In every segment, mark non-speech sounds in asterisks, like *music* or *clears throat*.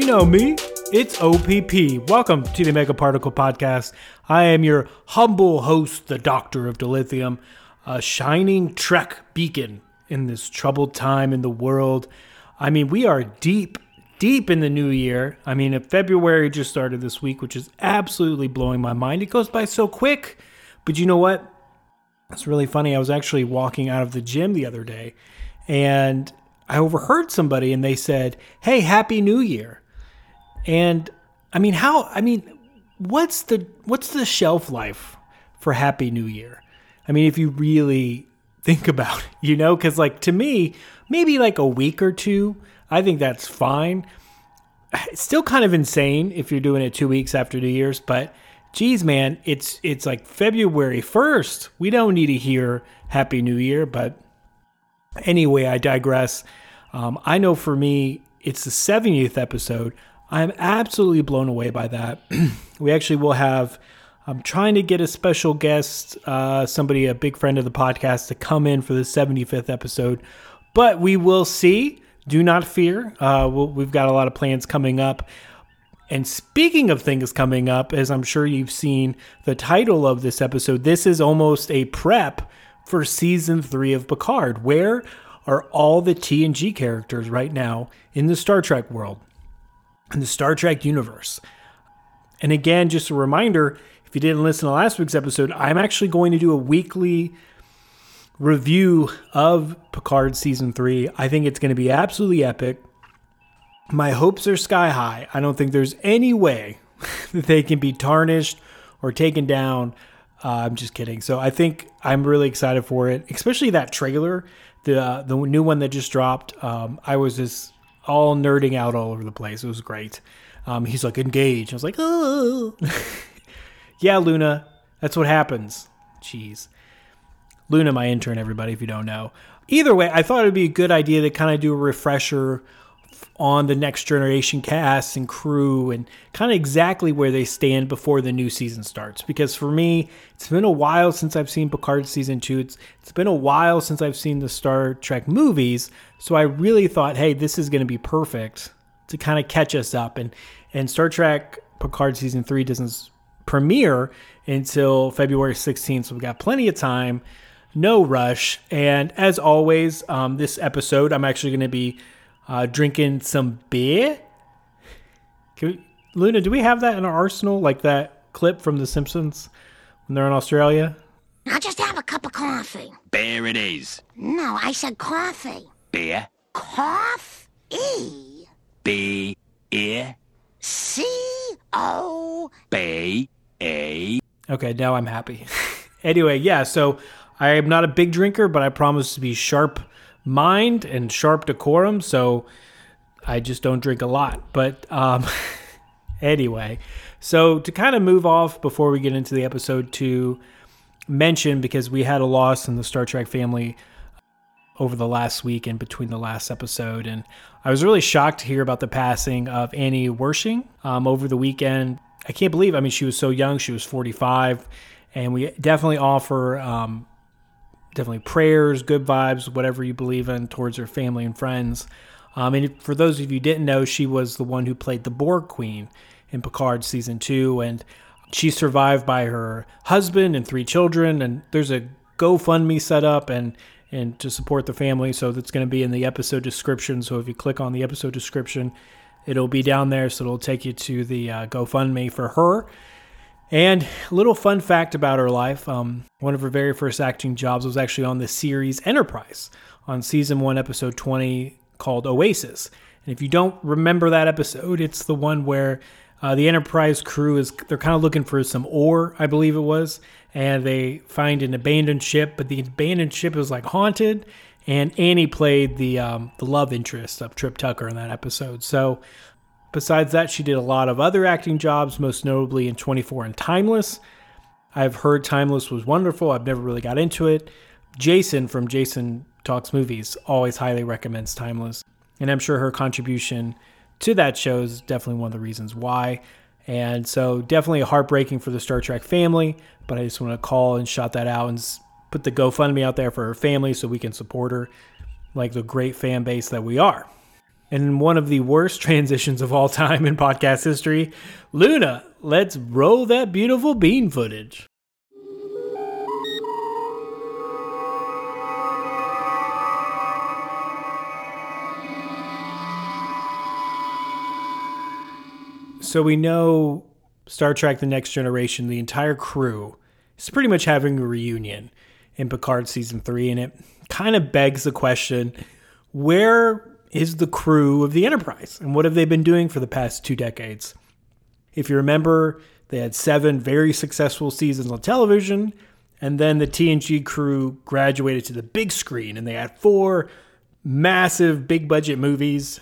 You know me. It's OPP. Welcome to the Omega Particle Podcast. I am your humble host, the Doctor of Dilithium, a shining Trek beacon in this troubled time in the world. I mean, we are deep, deep in the new year. I mean, February just started this week, which is absolutely blowing my mind. It goes by so quick. But you know what? It's really funny. I was actually walking out of the gym the other day and I overheard somebody and they said, Hey, Happy New Year. And I mean, how? I mean, what's the what's the shelf life for Happy New Year? I mean, if you really think about it, you know, because like to me, maybe like a week or two, I think that's fine. It's still kind of insane if you're doing it two weeks after New Year's, but geez, man, it's it's like February first. We don't need to hear Happy New Year, but anyway, I digress. Um, I know for me, it's the 70th episode. I'm absolutely blown away by that. *clears throat* we actually will have, I'm trying to get a special guest, uh, somebody, a big friend of the podcast, to come in for the 75th episode, but we will see. Do not fear. Uh, we'll, we've got a lot of plans coming up. And speaking of things coming up, as I'm sure you've seen the title of this episode, this is almost a prep for season three of Picard. Where are all the TNG characters right now in the Star Trek world? In the Star Trek universe. And again, just a reminder if you didn't listen to last week's episode, I'm actually going to do a weekly review of Picard season three. I think it's going to be absolutely epic. My hopes are sky high. I don't think there's any way *laughs* that they can be tarnished or taken down. Uh, I'm just kidding. So I think I'm really excited for it, especially that trailer, the uh, the new one that just dropped. Um, I was just all nerding out all over the place. It was great. Um, he's like, engage. I was like, oh. *laughs* yeah, Luna. That's what happens. Jeez. Luna, my intern, everybody, if you don't know. Either way, I thought it would be a good idea to kind of do a refresher on the next generation cast and crew and kind of exactly where they stand before the new season starts. Because for me, it's been a while since I've seen Picard season two. It's it's been a while since I've seen the Star Trek movies. So I really thought, hey, this is going to be perfect to kind of catch us up. And and Star Trek Picard season three doesn't premiere until February 16th, so we've got plenty of time. No rush. And as always, um, this episode, I'm actually going to be uh, drinking some beer. We, Luna, do we have that in our arsenal? Like that clip from The Simpsons when they're in Australia? I'll just have a cup of coffee. Beer it is. No, I said coffee. Beer. Coffee. B. Ear. C O. B. A. Okay, now I'm happy. *laughs* anyway, yeah, so I am not a big drinker, but I promise to be sharp mind and sharp decorum, so I just don't drink a lot. But um, *laughs* anyway, so to kind of move off before we get into the episode, to mention because we had a loss in the Star Trek family over the last week and between the last episode, and I was really shocked to hear about the passing of Annie Wersching um, over the weekend. I can't believe. I mean, she was so young; she was 45, and we definitely offer um, definitely prayers, good vibes, whatever you believe in towards her family and friends. Um, and for those of you didn't know, she was the one who played the Borg Queen in Picard season two, and she's survived by her husband and three children. And there's a GoFundMe set up and and to support the family, so that's going to be in the episode description. So if you click on the episode description, it'll be down there. So it'll take you to the uh, GoFundMe for her and a little fun fact about her life um, one of her very first acting jobs was actually on the series Enterprise on season one, episode 20, called Oasis. And if you don't remember that episode, it's the one where uh, the Enterprise crew is, they're kind of looking for some ore, I believe it was, and they find an abandoned ship, but the abandoned ship is like haunted. And Annie played the um, the love interest of Trip Tucker in that episode. So Besides that, she did a lot of other acting jobs, most notably in 24 and Timeless. I've heard Timeless was wonderful. I've never really got into it. Jason from Jason Talks Movies always highly recommends Timeless. And I'm sure her contribution to that show is definitely one of the reasons why. And so, definitely heartbreaking for the Star Trek family. But I just want to call and shout that out and put the GoFundMe out there for her family so we can support her like the great fan base that we are. And one of the worst *laughs* transitions of all time in podcast history, Luna, let's roll that beautiful bean footage. So we know Star Trek The Next Generation, the entire crew is pretty much having a reunion in Picard season three, and it kind of begs the question where is the crew of the Enterprise, and what have they been doing for the past two decades? If you remember, they had seven very successful seasons on television, and then the TNG crew graduated to the big screen, and they had four massive big budget movies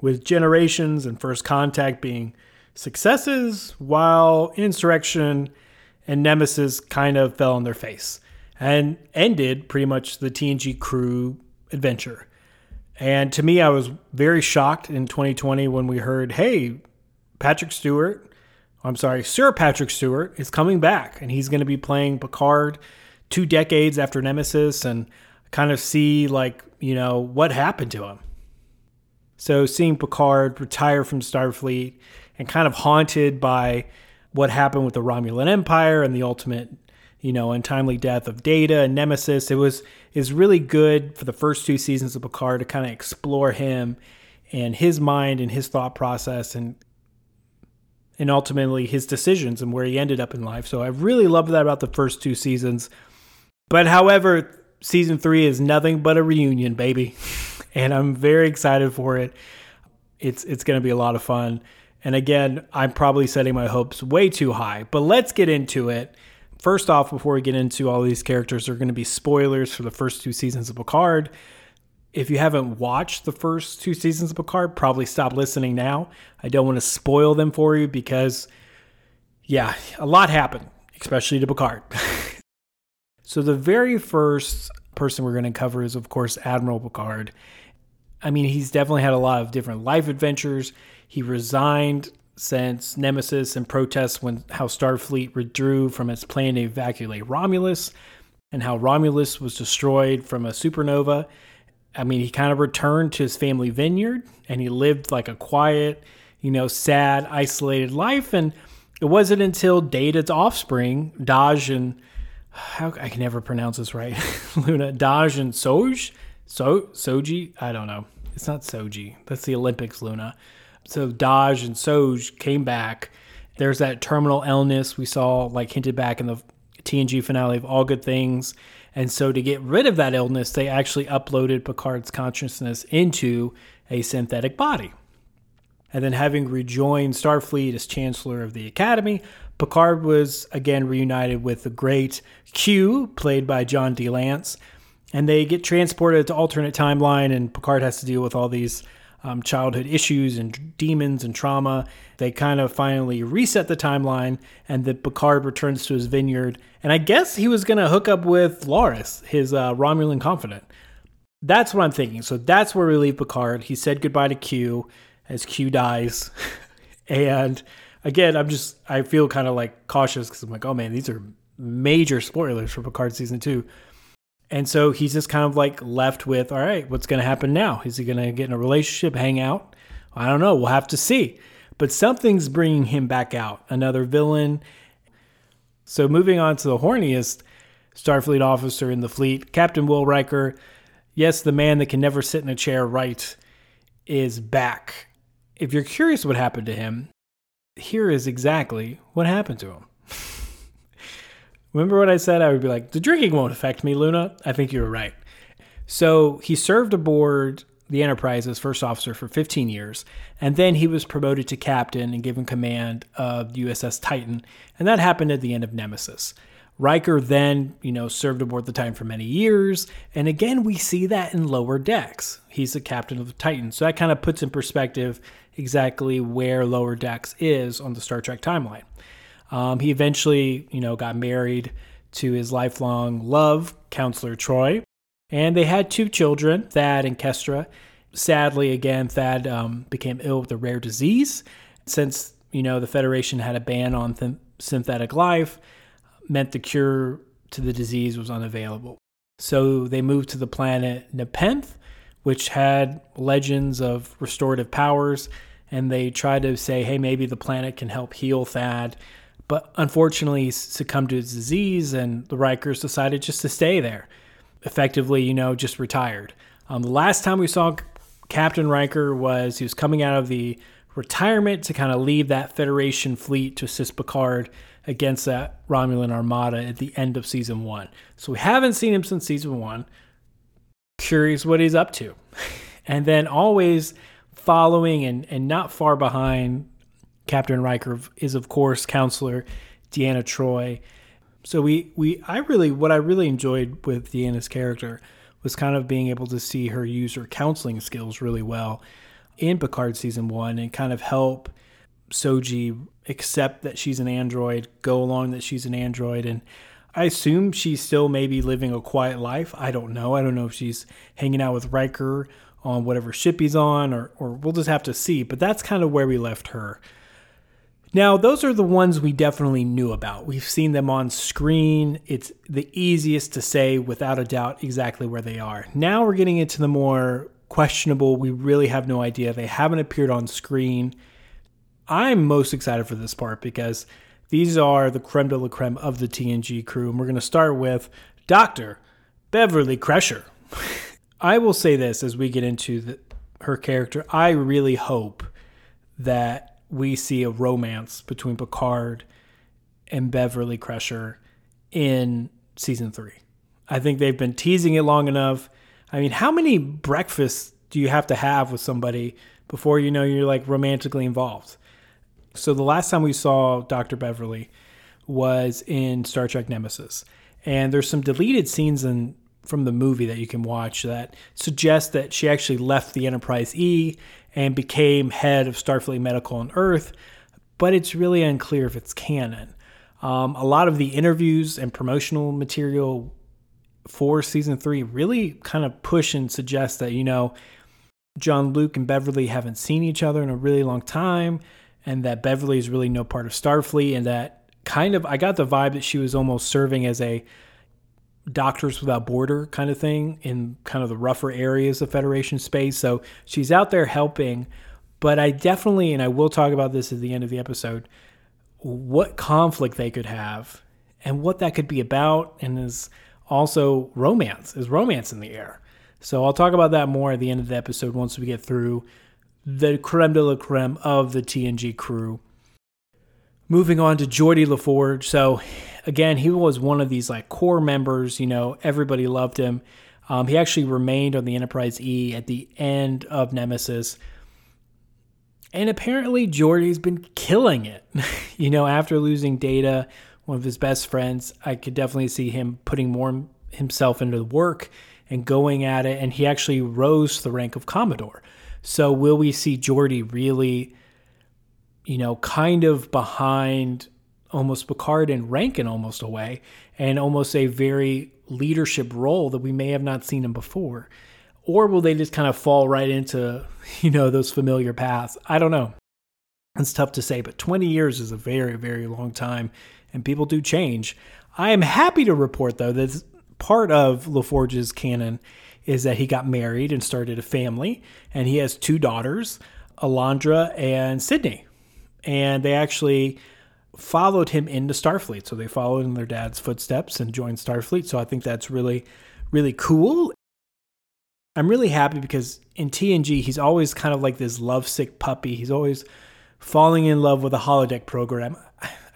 with Generations and First Contact being successes, while Insurrection and Nemesis kind of fell on their face and ended pretty much the TNG crew adventure. And to me, I was very shocked in 2020 when we heard, hey, Patrick Stewart, I'm sorry, Sir Patrick Stewart is coming back and he's going to be playing Picard two decades after Nemesis and kind of see, like, you know, what happened to him. So seeing Picard retire from Starfleet and kind of haunted by what happened with the Romulan Empire and the ultimate, you know, untimely death of Data and Nemesis, it was is really good for the first two seasons of Picard to kind of explore him and his mind and his thought process and and ultimately his decisions and where he ended up in life. So I really loved that about the first two seasons. But however, season three is nothing but a reunion, baby. *laughs* and I'm very excited for it. It's it's going to be a lot of fun. And again, I'm probably setting my hopes way too high. But let's get into it. First off, before we get into all these characters, there are going to be spoilers for the first two seasons of Picard. If you haven't watched the first two seasons of Picard, probably stop listening now. I don't want to spoil them for you because, yeah, a lot happened, especially to Picard. *laughs* so, the very first person we're going to cover is, of course, Admiral Picard. I mean, he's definitely had a lot of different life adventures. He resigned since Nemesis and protests when how Starfleet withdrew from its plan to evacuate Romulus and how Romulus was destroyed from a supernova. I mean, he kind of returned to his family vineyard and he lived like a quiet, you know, sad, isolated life. And it wasn't until Data's offspring, Dahj and how I can never pronounce this right, *laughs* Luna, Dahj and Soj, so Soji, I don't know. It's not Soji. That's the Olympics, Luna. So Dahj and Soj came back. There's that terminal illness we saw like hinted back in the TNG finale of All Good Things. And so to get rid of that illness, they actually uploaded Picard's consciousness into a synthetic body. And then having rejoined Starfleet as Chancellor of the Academy, Picard was again reunited with the great Q, played by John de Lancie. And they get transported to alternate timeline, and Picard has to deal with all these um, childhood issues and demons and trauma. They kind of finally reset the timeline, and that Picard returns to his vineyard. And I guess he was going to hook up with Laris, his uh, Romulan confidant. That's what I'm thinking. So that's where we leave Picard. He said goodbye to Q as Q dies. *laughs* and again, I'm just, I feel kind of like cautious because I'm like, oh man, these are major spoilers for Picard season two. And so he's just kind of like left with, all right, what's going to happen now? Is he going to get in a relationship, hang out? I don't know. We'll have to see. But something's bringing him back out. Another villain. So moving on to the horniest Starfleet officer in the fleet, Captain Will Riker. Yes, the man that can never sit in a chair right is back. If you're curious what happened to him, here is exactly what happened to him. *laughs* Remember what I said? I would be like, the drinking won't affect me, Luna. I think you were right. So he served aboard the Enterprise as first officer for 15 years, and then he was promoted to captain and given command of USS Titan, and that happened at the end of Nemesis. Riker then, you know, served aboard the Titan for many years. And again, we see that in lower decks. He's the captain of the Titan. So that kind of puts in perspective exactly where lower decks is on the Star Trek timeline. Um, he eventually, you know, got married to his lifelong love, Counselor Troi, And they had two children, Thad and Kestra. Sadly, again, Thad um, became ill with a rare disease. Since, you know, the Federation had a ban on th- synthetic life, meant the cure to the disease was unavailable. So they moved to the planet Nepenthe, which had legends of restorative powers, and they tried to say, hey, maybe the planet can help heal Thad. But unfortunately, succumbed to his disease, and the Rikers decided just to stay there. Effectively, you know, just retired. Um, the last time we saw Captain Riker was he was coming out of the retirement to kind of leave that Federation fleet to assist Picard against that Romulan armada at the end of season one. So we haven't seen him since season one. Curious what he's up to. *laughs* And then always following and, and not far behind Captain Riker is of course counselor Deanna Troi. So we we I really what I really enjoyed with Deanna's character was kind of being able to see her use her counseling skills really well in Picard season 1 and kind of help Soji accept that she's an android, go along that she's an android, and I assume she's still maybe living a quiet life. I don't know. I don't know if she's hanging out with Riker on whatever ship he's on, or, or we'll just have to see. But that's kind of where we left her. Now, those are the ones we definitely knew about. We've seen them on screen. It's the easiest to say without a doubt exactly where they are. Now we're getting into the more questionable. We really have no idea. They haven't appeared on screen. I'm most excited for this part because these are the creme de la creme of the TNG crew. And we're going to start with Dr. Beverly Crusher. *laughs* I will say this as we get into the, her character. I really hope that we see a romance between Picard and Beverly Crusher in season three. I think they've been teasing it long enough. I mean, how many breakfasts do you have to have with somebody before you know you're like romantically involved? So the last time we saw Dr. Beverly was in Star Trek Nemesis. And there's some deleted scenes in from the movie that you can watch that suggest that she actually left the Enterprise E and became head of Starfleet Medical on Earth, but it's really unclear if it's canon. Um, a lot of the interviews and promotional material for season three really kind of push and suggest that, you know, Jean-Luc and Beverly haven't seen each other in a really long time and that Beverly is really no part of Starfleet, and that kind of I got the vibe that she was almost serving as a Doctors Without Border kind of thing in kind of the rougher areas of Federation space. So she's out there helping, but I definitely, and I will talk about this at the end of the episode, what conflict they could have and what that could be about, and is also romance. Is romance in the air? So I'll talk about that more at the end of the episode once we get through the creme de la creme of the TNG crew. Moving on to Geordi LaForge. So, again, he was one of these like core members. You know, everybody loved him. Um, he actually remained on the Enterprise E at the end of Nemesis. And apparently, Geordi's been killing it. *laughs* you know, after losing Data, one of his best friends, I could definitely see him putting more himself into the work and going at it. And he actually rose to the rank of Commodore. So will we see Geordi really, you know, kind of behind almost Picard and Rankin almost away, and almost a very leadership role that we may have not seen him before? Or will they just kind of fall right into, *laughs* you know, those familiar paths? I don't know. It's tough to say, but 20 years is a very, very long time, and people do change. I am happy to report, though, that part of LaForge's canon is that he got married and started a family, and he has two daughters, Alondra and Sydney. And they actually followed him into Starfleet. So they followed in their dad's footsteps and joined Starfleet. So I think that's really, really cool. I'm really happy because in TNG, he's always kind of like this lovesick puppy. He's always falling in love with a holodeck program.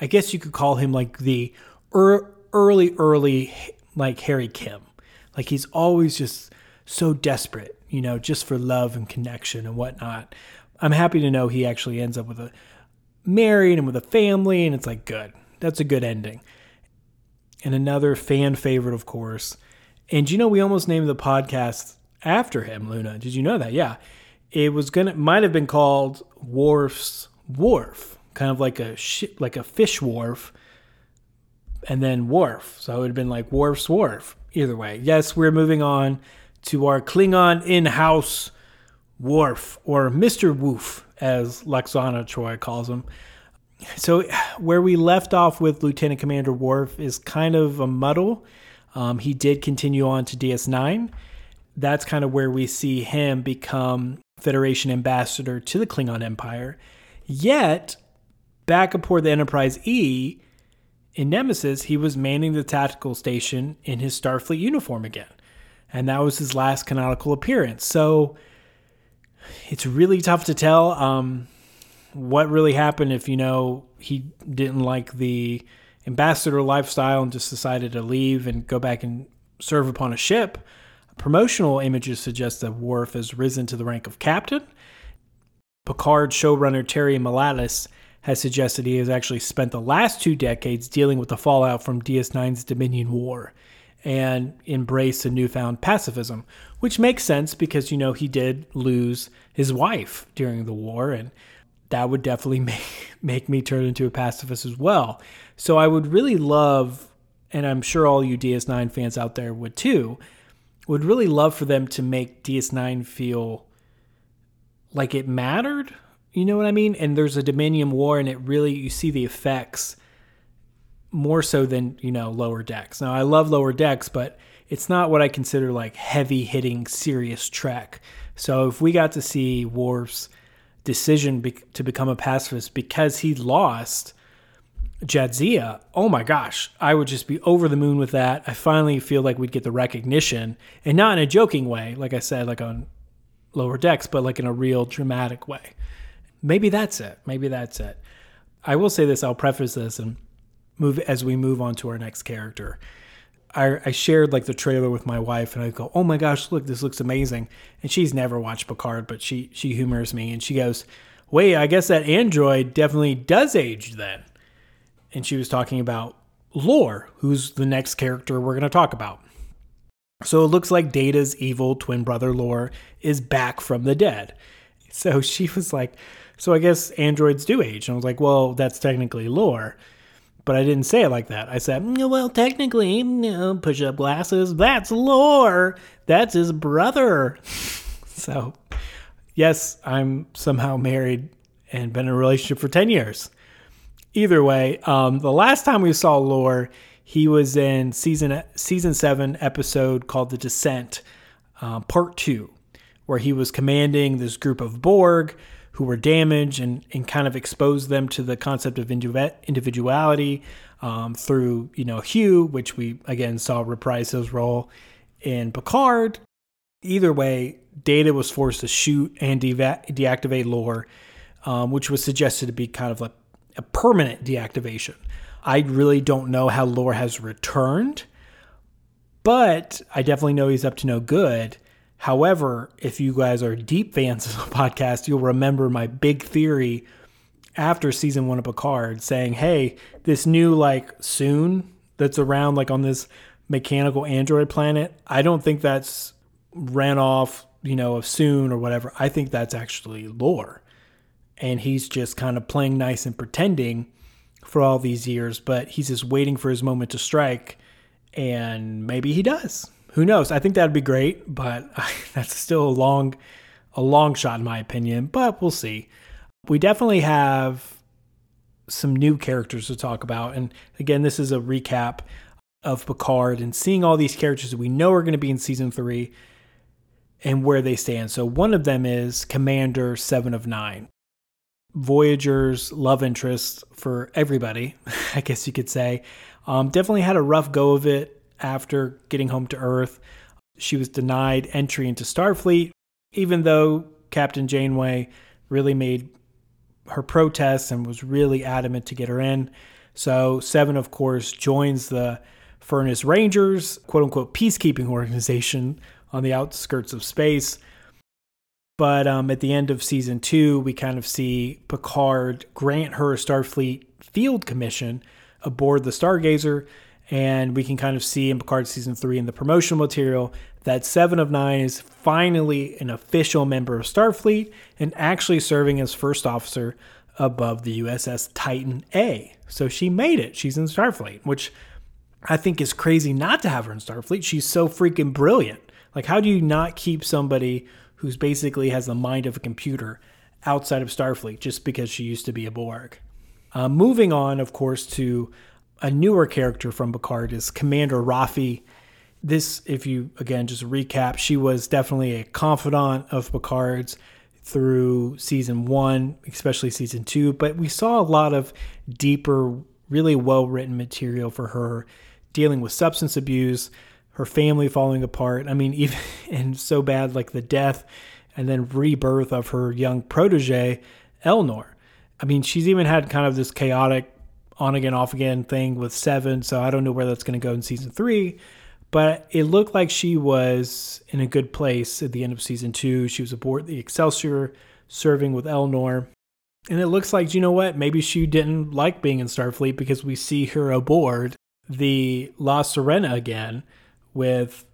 I guess you could call him like the early, early, like Harry Kim. Like he's always just so desperate, you know, just for love and connection and whatnot. I'm happy to know he actually ends up with a married and with a family, and it's like good. That's a good ending. and another fan favorite, of course. And you know, we almost named the podcast after him, Luna. Did you know that? Yeah. It was gonna might have been called Worf's Wharf, kind of like a shi like a fish wharf, and then Wharf. So it would have been like Worf's Wharf. Either way, yes, we're moving on to our Klingon in-house Worf or Mister Woof, as Lwaxana Troi calls him. So where we left off with Lieutenant Commander Worf is kind of a muddle. Um, he did continue on to DS9. That's kind of where we see him become Federation ambassador to the Klingon Empire. Yet, back aboard the Enterprise E, in Nemesis, he was manning the tactical station in his Starfleet uniform again. And that was his last canonical appearance. So it's really tough to tell um, what really happened if, you know, he didn't like the ambassador lifestyle and just decided to leave and go back and serve upon a ship. Promotional images suggest that Worf has risen to the rank of captain. Picard showrunner Terry Matalas has suggested he has actually spent the last two decades dealing with the fallout from DS9's Dominion War and embrace a newfound pacifism, which makes sense because, you know, he did lose his wife during the war, and that would definitely *laughs* make, make me turn into a pacifist as well. So I would really love, and I'm sure all you DS9 fans out there would too, would really love for them to make DS9 feel like it mattered. You know what I mean? And there's a Dominion War, and it really, you see the effects more so than, you know, Lower Decks. Now, I love Lower Decks, but it's not what I consider like heavy hitting, serious Trek. So if we got to see Worf's decision be- to become a pacifist because he lost Jadzia, oh my gosh, I would just be over the moon with that. I finally feel like we'd get the recognition, and not in a joking way, like I said, like on lower decks, but like in a real dramatic way. Maybe that's it. Maybe that's it. I will say this. I'll preface this and move as we move on to our next character. I, I shared like the trailer with my wife, and I go, "Oh my gosh, look, this looks amazing!" And she's never watched Picard, but she she humors me, and she goes, "Wait, I guess that android definitely does age then." And she was talking about Lore, who's the next character we're going to talk about. So it looks like Data's evil twin brother Lore is back from the dead. *laughs* So she was like, So I guess androids do age. And I was like, Well, that's technically lore. But I didn't say it like that. I said, "Mm, Well, technically, know, push up glasses, that's lore. That's his brother. *laughs* so, yes, I'm somehow married and been in a relationship for 10 years. Either way, um, the last time we saw Lore, he was in season season seven episode called "The Descent," uh, part two, where he was commanding this group of Borg who were damaged and, and kind of exposed them to the concept of individuality um, through you know Hugh, which we again saw reprise his role in Picard. Either way, Data was forced to shoot and deva- deactivate Lore, um, which was suggested to be kind of like a permanent deactivation. I really don't know how Lore has returned, but I definitely know he's up to no good. However, if you guys are deep fans of the podcast, you'll remember my big theory after season one of Picard saying, hey, this new like Soong that's around like on this mechanical android planet, I don't think that's ran off, you know, of Soong or whatever. I think that's actually lore. And he's just kind of playing nice and pretending for all these years, but he's just waiting for his moment to strike. And maybe he does. Who knows? I think that'd be great, but *laughs* that's still a long, a long shot in my opinion. But we'll see. We definitely have some new characters to talk about, and again, this is a recap of Picard and seeing all these characters that we know are going to be in season three and where they stand. So one of them is Commander Seven of Nine. Voyager's love interest for everybody, *laughs* I guess you could say. Um, definitely had a rough go of it after getting home to Earth. She was denied entry into Starfleet, even though Captain Janeway really made her protests and was really adamant to get her in. So, Seven, of course, joins the Fenris Rangers, quote unquote, peacekeeping organization on the outskirts of space. But um, at the end of season two, we kind of see Picard grant her a Starfleet field commission aboard the Stargazer And we can kind of see in Picard season three in the promotional material that Seven of Nine is finally an official member of Starfleet and actually serving as first officer above the USS Titan A. So she made it. She's in Starfleet, which I think is crazy not to have her in Starfleet. She's so freaking brilliant. Like, how do you not keep somebody who's basically has the mind of a computer outside of Starfleet just because she used to be a Borg? Uh, moving on, of course, to a newer character from Picard is Commander Rafi. This, if you again just recap, she was definitely a confidant of Picard's through season one, especially season two. But we saw a lot of deeper, really well written material for her dealing with substance abuse, her family falling apart. I mean, *laughs* even and so bad like the death and then rebirth of her young protege, Elnor. I mean, she's even had kind of this chaotic on again, off again thing with Seven. So I don't know where that's going to go in season three. But it looked like she was in a good place at the end of season two. She was aboard the Excelsior, serving with Elnor. And it looks like, you know what? Maybe she didn't like being in Starfleet because we see her aboard the La Sirena again with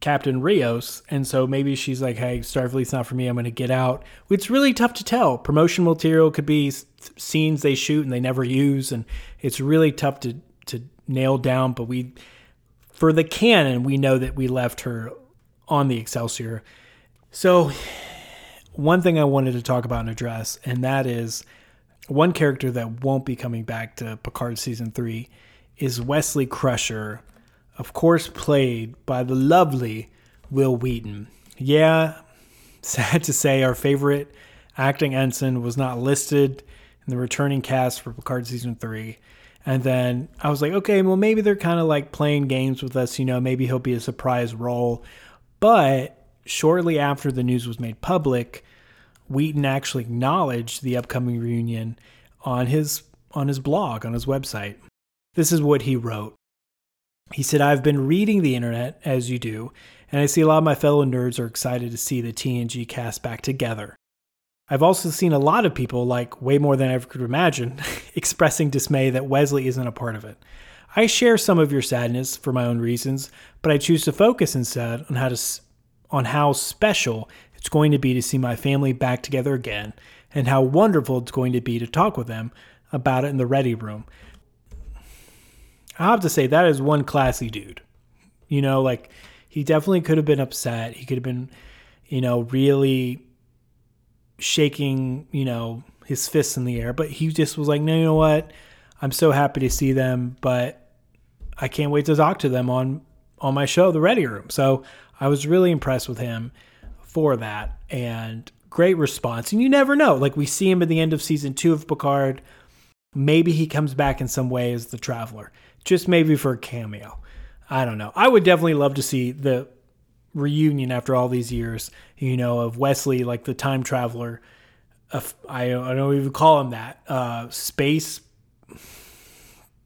Captain Rios. And so maybe she's like, hey, Starfleet's not for me. I'm going to get out. It's really tough to tell. Promotion material could be scenes they shoot and they never use. And it's really tough to, to nail down. But we, for the canon, we know that we left her on the Excelsior. So, one thing I wanted to talk about and address, and that is one character that won't be coming back to Picard season three is Wesley Crusher of course, played by the lovely Wil Wheaton. Yeah, sad to say, our favorite acting ensign was not listed in the returning cast for Picard season three. And then I was like, okay, well, maybe they're kind of like playing games with us, you know, maybe he'll be a surprise role. But shortly after the news was made public, Wheaton actually acknowledged the upcoming reunion on his on his blog, on his website. This is what he wrote. He said, I've been reading the internet, as you do, and I see a lot of my fellow nerds are excited to see the TNG cast back together. I've also seen a lot of people, like way more than I ever could imagine, *laughs* expressing dismay that Wesley isn't a part of it. I share some of your sadness for my own reasons, but I choose to focus instead on how to on how special it's going to be to see my family back together again and how wonderful it's going to be to talk with them about it in the ready room. I have to say that is one classy dude. You know, like he definitely could have been upset. He could have been, you know, really shaking, you know, his fists in the air, but he just was like, "No, you know what? I'm so happy to see them, but I can't wait to talk to them on on my show, The Ready Room." So, I was really impressed with him for that and great response. And you never know. Like we see him at the end of season 2 of Picard, maybe he comes back in some way as the traveler just maybe for a cameo. I don't know. I would definitely love to see the reunion after all these years, you know, of Wesley, like the time traveler. I don't even call him that. Uh, space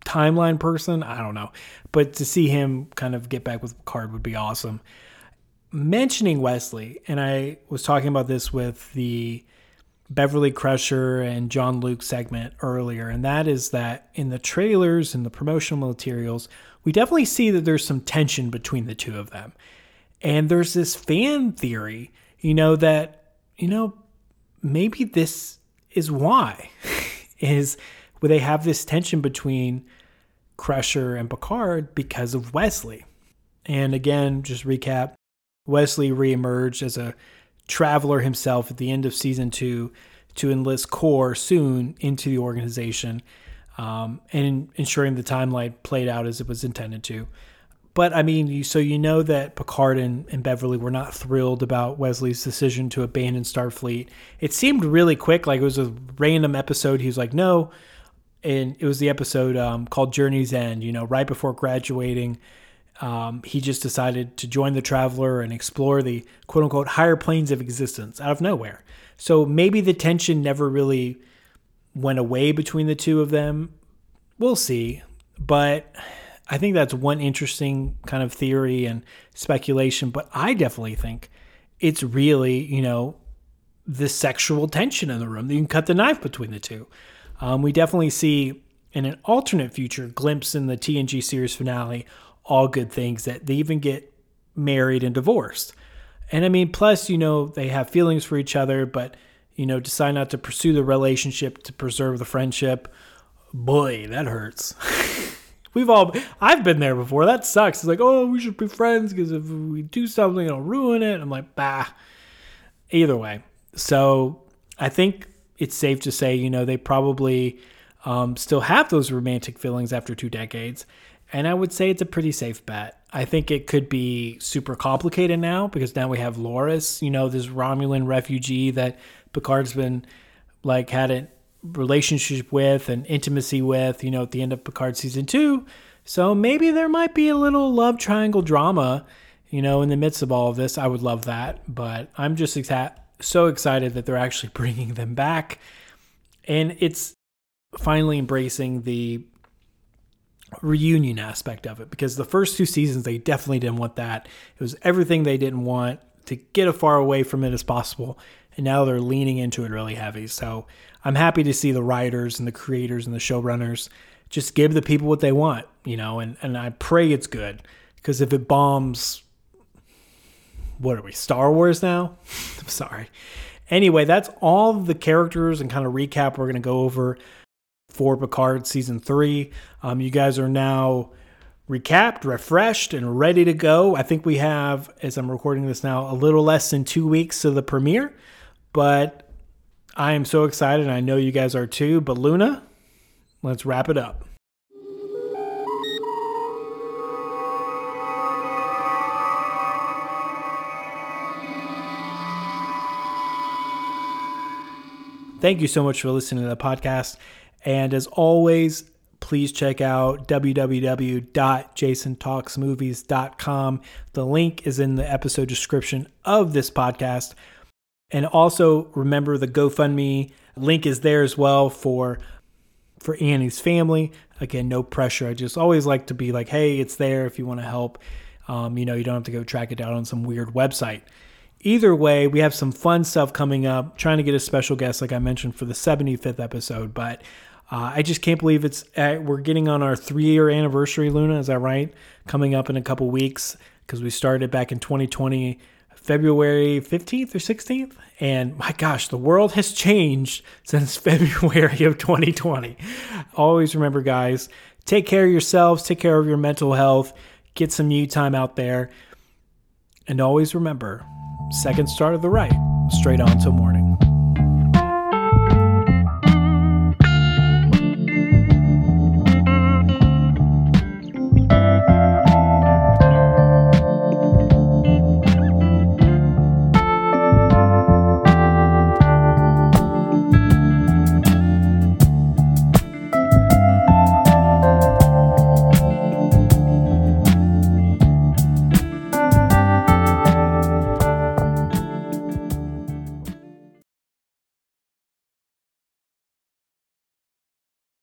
timeline person. I don't know. But to see him kind of get back with Picard would be awesome. Mentioning Wesley, and I was talking about this with the Beverly Crusher and Jean-Luc segment earlier, and that is that in the trailers and the promotional materials, we definitely see that there's some tension between the two of them. And there's this fan theory, you know, that, you know, maybe this is why *laughs* is where they have this tension between Crusher and Picard because of Wesley. And again, just recap Wesley reemerged as a Traveler himself at the end of season two to enlist Kore Soong into the organization um, and ensuring the timeline played out as it was intended to. But I mean, so you know that Picard and, and, Beverly were not thrilled about Wesley's decision to abandon Starfleet. It seemed really quick, like it was a random episode. He was like, no. And it was the episode um, called Journey's End, you know, right before graduating. Um, he just decided to join the Traveler and explore the quote unquote higher planes of existence out of nowhere. So maybe the tension never really went away between the two of them. We'll see. But I think that's one interesting kind of theory and speculation. But I definitely think it's really, you know, the sexual tension in the room. You can cut the knife between the two. Um, we definitely see in an alternate future glimpse in the TNG series finale, all good things that they even get married and divorced. And I mean, plus, you know, they have feelings for each other, but, you know, decide not to pursue the relationship to preserve the friendship. Boy, that hurts. *laughs* We've all, I've been there before. That sucks. It's like, oh, we should be friends because if we do something, it'll ruin it. I'm like, bah. Either way. So I think it's safe to say, you know, they probably um, still have those romantic feelings after two decades. And I would say it's a pretty safe bet. I think it could be super complicated now because now we have Laris, you know, this Romulan refugee that Picard's been like had a relationship with and intimacy with, you know, at the end of Picard season two. So maybe there might be a little love triangle drama, you know, in the midst of all of this. I would love that. But I'm just exa- so excited that they're actually *laughs* bringing them back. And it's finally embracing the reunion aspect of it because the first two seasons they definitely didn't want that. It was everything they didn't want to get as far away from it as possible. And now they're leaning into it really heavy. So I'm happy to see the writers and the creators and the showrunners just give the people what they want, you know, and, and I pray it's good. Because if it bombs, what are we, Star Wars now? *laughs* I'm sorry. Anyway, that's all the characters and kind of recap we're going to go over for Picard season three. Um, you guys are now recapped, refreshed, and ready to go. I think we have, as I'm recording this now, a little less than two weeks to the premiere, but I am so excited. And I know you guys are too. But Luna, let's wrap it up. Thank you so much for listening to the podcast. And as always, please check out www.jasontalksmovies.com. The link is in the episode description of this podcast. And also remember the GoFundMe link is there as well for for Annie's family. Again, no pressure. I just always like to be like, hey, it's there if you want to help. Um, you know, you don't have to go track it down on some weird website. Either way, we have some fun stuff coming up. Trying to get a special guest, like I mentioned, for the 75th episode. But uh, I just can't believe it's uh, we're getting on our three year anniversary, Luna. Is that right? Coming up in a couple weeks because we started back in 2020, February 15th or 16th. And my gosh, the world has changed *laughs* since *laughs* February of 2020. Always remember, guys, take care of yourselves, take care of your mental health, get some you time out there. And always remember, second start of the right, straight on till morning.